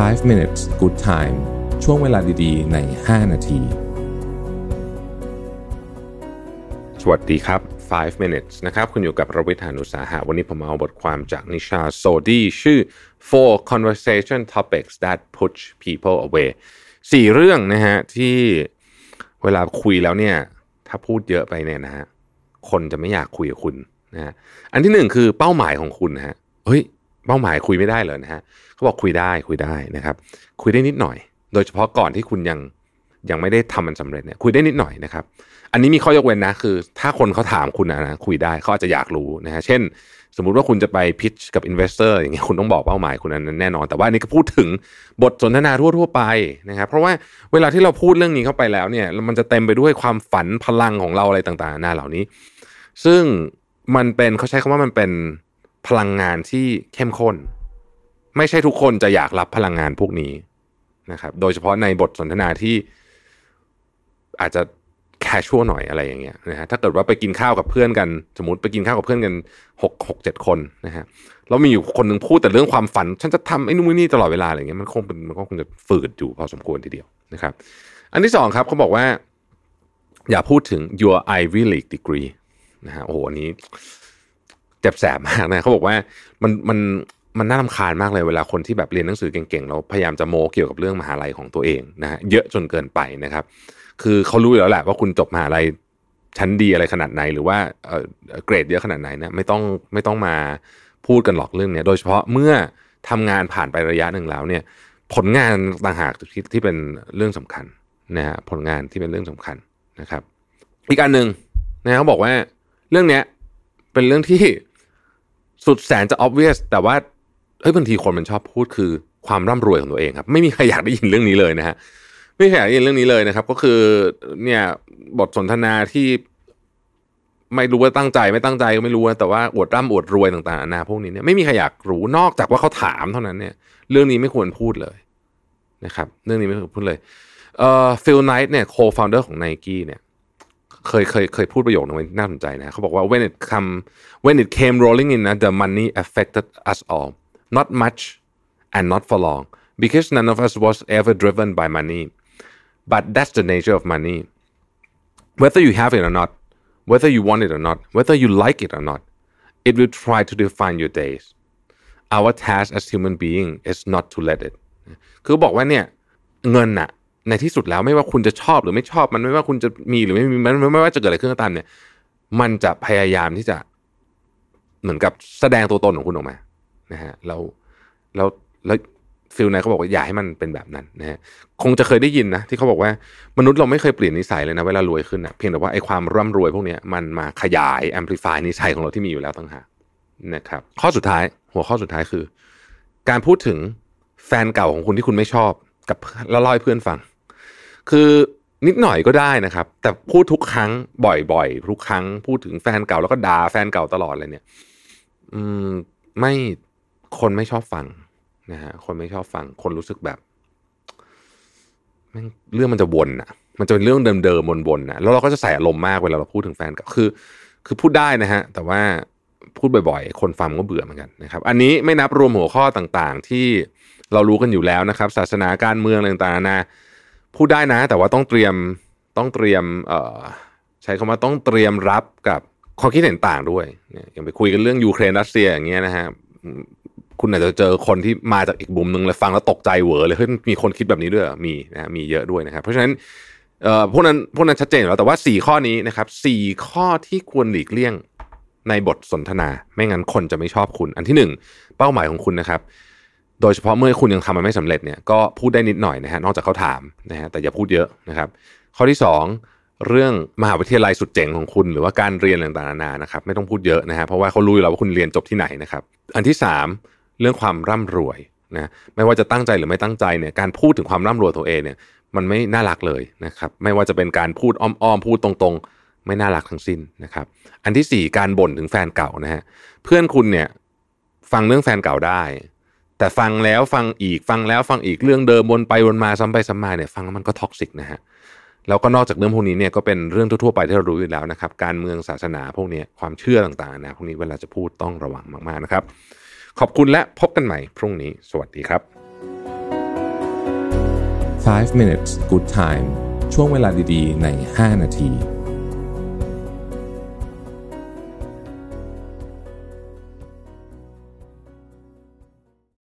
5 minutes good time ช่วงเวลาดีๆ ใน 5 นาที สวัสดีครับ 5 minutes นะครับ คุณอยู่กับรวิทยานุสาหะ วันนี้ผมเอาบทความจากนิชาโซดีชื่อ four conversation topics that push people away สี่เรื่องนะฮะที่เวลาคุยแล้วเนี่ย ถ้าพูดเยอะไปเนี่ยนะฮะคนจะไม่อยากคุยกับคุณนะฮะอันที่หนึ่งคือเป้าหมายของคุณนะฮะเฮ้ย เป้าหมายคุยไม่ได้เลยนะฮะเขาบอกคุยได้คุยได้นะครับ คุยได้นิดหน่อย โดยเฉพาะก่อนที่คุณยังยังไม่ได้ทำมันสำเร็จเนี่ยคุยได้นิดหน่อยนะครับ อันนี้มีข้อยกเว้นนะคือ ถ้าคนเขาถามคุณนะนะคุยได้เขาอาจจะอยากรู้นะฮะเช่น สมมุติว่าคุณจะไป pitch กับ investor อย่างเงี้ยคุณต้องบอกเป้าหมายคุณนั้นแน่นอน แต่ว่าอันนี้ก็พูดถึงบทสนทนาทั่วๆไปนะครับ เพราะว่าเวลาที่เราพูดเรื่องนี้เข้าไปแล้วเนี่ย มันจะเต็มไปด้วยความฝันพลังของเราอะไรต่างๆนานาเหล่านี้ ซึ่งมันเป็นเขาใช้คำว่ามันเป็น พลังงานที่เข้มข้น ไม่ใช่ทุกคนจะอยากรับพลังงานพวกนี้นะครับ โดยเฉพาะในบทสนทนาที่อาจจะแคชชัวหน่อยอะไรอย่างเงี้ยนะฮะถ้าเกิดว่าไปกินข้าวกับเพื่อนกัน สมมติไปกินข้าวกับเพื่อนกันหกหกเจ็ดคนนะฮะแล้วมีอยู่คนหนึ่งพูดแต่เรื่องความฝัน ฉันจะทำไอ้นู่นนี่ตลอดเวลาอะไรเงี้ยมันคงเป็นมันก็คงจะฝืดอยู่พอสมควรทีเดียวนะครับ อันที่สองครับเขาบอกว่า อย่าพูดถึง your Ivy League degree นะฮะโอ้โหอันนี้ เจ็บแสบมากนะเขาบอกว่ามันมันมันน่ารำคาญมากเลยเวลาคนที่แบบเรียนหนังสือเก่งๆแล้วพยายามจะโมเกี่ยวกับเรื่องมหาลัยของตัวเองนะฮะเยอะจนเกินไปนะครับ คือเขารู้อยู่แล้วแหละว่าคุณจบมหาลัยชั้นดีอะไรขนาดไหน หรือว่าเออเกรดเยอะขนาดไหนนะไม่ต้องไม่ต้องมาพูดกันหรอกเรื่องเนี้ยโดยเฉพาะเมื่อทำงานผ่านไประยะหนึ่งแล้วเนี่ย ผลงานต่างหากที่ที่เป็นเรื่องสำคัญนะฮะผลงานที่เป็นเรื่องสำคัญนะครับ อีกอันหนึ่งนะเขาบอกว่าเรื่องเนี้ยเป็นเรื่องที่ สุดแสนจะ obvious แต่ว่าเฮ้ยบางทีคนมันชอบพูดคือความร่ำรวยของตัวเองครับ ไม่มีใครอยากได้ยินเรื่องนี้เลยนะฮะไม่มีใครอยากได้ยินเรื่องนี้เลยนะครับ ก็คือเนี่ยบทสนทนาที่ไม่รู้ว่าตั้งใจไม่ตั้งใจก็ไม่รู้นะแต่ว่าอวดร่ำอวดรวยต่างๆนานาพวกนี้เนี่ยไม่มีใครอยากรู้นอกจากว่าเขาถามเท่านั้นเนี่ยเรื่องนี้ไม่ควรพูดเลยนะครับ เรื่องนี้ไม่ควรพูดเลยเอ่อ Phil Knight เนี่ย co-founder ของไนกี้เนี่ย เคยเคยเคยพูดประโยคนึงไว้น่าสนใจนะเขาบอกว่า when it come when it came rolling in the money affected us all not much and not for long because none of us was ever driven by money but that's the nature of money whether you have it or not whether you want it or not whether you like it or not it will try to define your days our task as human being is not to let it คือบอกว่าเนี่ยเงินนะ ในที่สุดแล้วไม่ว่าคุณจะชอบหรือไม่ชอบมันไม่ว่าคุณจะมีหรือไม่มีมันไม่ว่าจะเกิดอะไรขึ้นก็ตามเนี่ย มันจะพยายามที่จะเหมือนกับแสดงตัวตนของคุณออกมานะฮะแล้วแล้วแล้วฟิลไนเขาบอกว่าอย่าให้มันเป็นแบบนั้นนะฮะคงจะเคยได้ยินนะที่เขาบอกว่ามนุษย์เราไม่เคยเปลี่ยนนิสัยเลยนะเวลารวยขึ้นนะเพียงแต่ว่าไอ้ความร่ำรวยพวกนี้มันมาขยายแอมพลิฟายนิสัยของเราที่มีอยู่แล้วต่างหากนะครับข้อสุดท้ายหัวข้อสุดท้ายคือ การพูดถึงแฟนเก่าของคุณที่คุณไม่ชอบกับแล้วเล่าให้เพื่อนฟัง คือนิดหน่อยก็ได้นะครับ แต่พูดทุกครั้งบ่อยๆ ทุกครั้งพูดถึงแฟนเก่าแล้วก็ด่าแฟนเก่าตลอดเลยเนี่ย อืมไม่คนไม่ชอบฟังนะฮะคนไม่ชอบฟัง คนรู้สึกแบบเรื่องมันจะวนอะมันจะเป็นเรื่องเดิมๆวนๆนะแล้วเราก็จะใส่อารมณ์มากเวลาเราพูดถึงแฟนเก่าคือ คือพูดได้นะฮะ แต่ว่าพูดบ่อยๆ คนฟังก็เบื่อเหมือนกันนะครับ อันนี้ไม่นับรวมหัวข้อต่างๆ ที่เรารู้กันอยู่แล้วนะครับ ศาสนาการเมืองต่างๆนะ พูดได้นะ แต่ว่าต้องเตรียมต้องเตรียมเอ่อใช้คำว่าต้องเตรียมรับกับความคิดเห็นต่างด้วยเนี่ยอย่างไปคุยกันเรื่องยูเครนรัสเซียอย่างเงี้ยนะฮะคุณอาจจะเจอคนที่มาจากอีกมุมหนึ่งเลยฟังแล้วตกใจเหวอเลยเฮ้ยมีคนคิดแบบนี้ด้วยมีนะมีเยอะด้วยนะครับ เพราะฉะนั้นเอ่อพวกนั้นพวกนั้นชัดเจนแล้วแต่ว่าสี่ข้อนี้นะครับสี่ข้อที่ควรหลีกเลี่ยงในบทสนทนา ไม่งั้นคนจะไม่ชอบคุณ อันที่หนึ่งเป้าหมายของคุณนะครับ โดยเฉพาะเมื่อคุณยังทำมันไม่สำเร็จเนี่ยก็พูดได้นิดหน่อยนะฮะนอกจากเขาถามนะฮะแต่อย่าพูดเยอะนะครับ ข้อที่สองเรื่องมหาวิทยาลัยสุดเจ๋งของคุณ หรือว่าการเรียนต่างๆนานานะครับไม่ต้องพูดเยอะนะฮะเพราะว่าเขารู้อยู่แล้วว่าคุณเรียนจบที่ไหนนะครับอันที่สามเรื่องความร่ำรวยนะไม่ว่าจะตั้งใจหรือไม่ตั้งใจเนี่ยการพูดถึงความร่ำรวยตัวเองเนี่ยมันไม่น่ารักเลยนะครับไม่ว่าจะเป็นการพูดอ้อมๆพูดตรงๆ ไม่น่ารักทั้งสิ้นนะครับอันที่สี่การบ่นถึงแฟนเก่านะฮะเพื่อนคุณเนี่ยฟังเรื่องแฟนเก่าได้ แต่ฟังแล้วฟังอีกฟังแล้วฟังอีกเรื่องเดิมวนไปวนมาซ้ำไปซ้ำมาเนี่ยฟังแล้วมันก็ท็อกซิกนะฮะแล้วก็นอกจากเรื่องพวกนี้เนี่ยก็เป็นเรื่องทั่วๆไปที่เรารู้อยู่แล้วนะครับ การเมืองศาสนาพวกนี้ความเชื่อต่างๆนะพวกนี้เวลาจะพูดต้องระวังมากๆนะครับ ขอบคุณและพบกันใหม่พรุ่งนี้ สวัสดีครับ 5 minutes good time ช่วงเวลาดีๆ ใน 5 นาที